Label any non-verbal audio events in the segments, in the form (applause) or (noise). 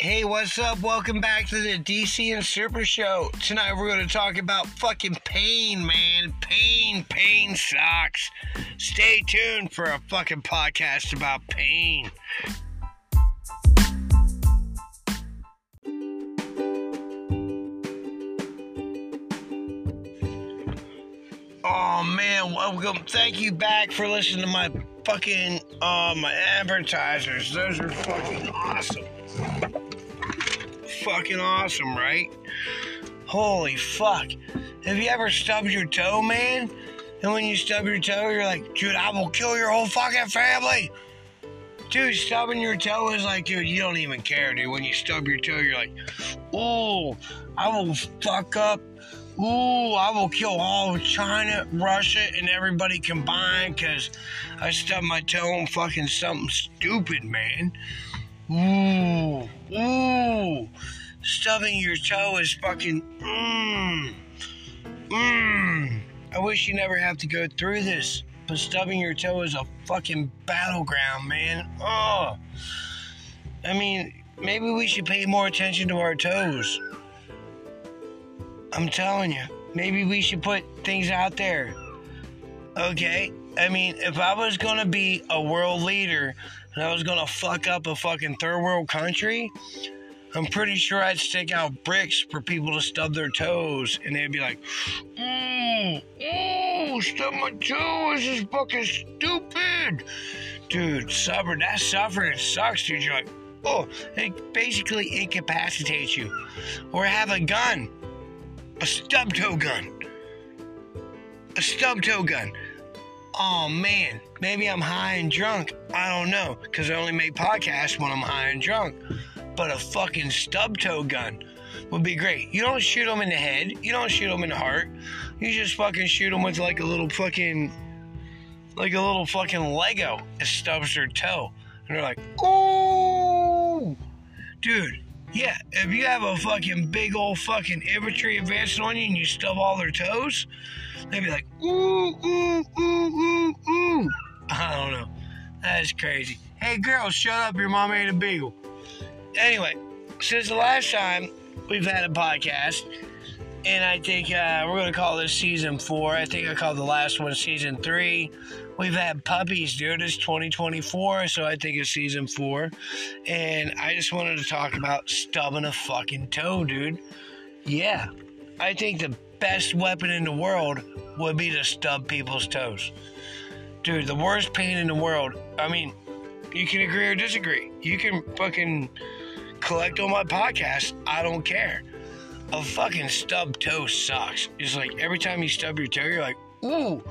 Hey, what's up? Welcome back to the DC and Super Show. Tonight we're going to talk about fucking pain, man. Pain, pain sucks. Stay tuned for a fucking podcast about pain. Oh man, welcome. Thank you back for listening to my fucking uh my advertisers. Those are fucking awesome. Fucking awesome, right? Holy fuck. Have you ever stubbed your toe, man? And when you stub your toe, you're like, dude, I will kill your whole fucking family. Dude, stubbing your toe is like, dude, you don't even care, dude. When you stub your toe, you're like, ooh, I will fuck up Ooh, I will kill all of China, Russia, and everybody combined because I stubbed my toe on fucking something stupid, man. Ooh, ooh. Stubbing your toe is fucking. Mmm. Mmm. I wish you never have to go through this, but stubbing your toe is a fucking battleground, man. Oh. I mean, maybe we should pay more attention to our toes. I'm telling you, maybe we should put things out there. Okay? I mean, if I was gonna be a world leader and I was gonna fuck up a fucking third world country, I'm pretty sure I'd stick out bricks for people to stub their toes and they'd be like, mm, ooh, stub my toes. this book is stupid. Dude, suffer, that suffering sucks, dude. You're like, oh, it basically incapacitates you. Or have a gun a stub toe gun. A stub toe gun. Oh man, maybe I'm high and drunk. I don't know, because I only make podcasts when I'm high and drunk. But a fucking stub toe gun would be great. You don't shoot them in the head, you don't shoot them in the heart. You just fucking shoot them with like a little fucking, like a little fucking Lego that stubs their toe. And they're like, oh, dude, yeah, if you have a fucking big old fucking infantry advancing on you and you stub all their toes, they'd be like, ooh, ooh, ooh, ooh, ooh. (laughs) I don't know. That is crazy. Hey, girl, shut up. Your mom ate a beagle. Anyway, since the last time we've had a podcast, and I think uh, we're going to call this season four. I think I called the last one season three. We've had puppies, dude. It's 2024, so I think it's season four. And I just wanted to talk about stubbing a fucking toe, dude. Yeah, I think the best weapon in the world would be to stub people's toes. Dude, the worst pain in the world. I mean, you can agree or disagree. You can fucking collect on my podcast. I don't care. A fucking stub toe sucks. It's like every time you stub your toe, you're like, ooh,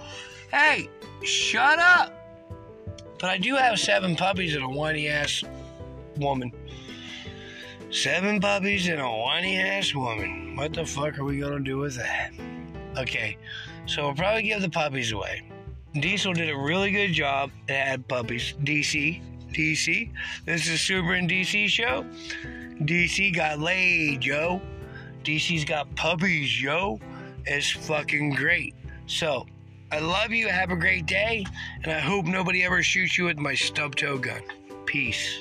hey, Shut up! But I do have seven puppies and a whiny ass woman. Seven puppies and a whiny ass woman. What the fuck are we gonna do with that? Okay, so we'll probably give the puppies away. Diesel did a really good job had puppies. DC, DC. This is Super and DC show. DC got laid, yo. DC's got puppies, yo. It's fucking great. So, I love you. Have a great day. And I hope nobody ever shoots you with my stub toe gun. Peace.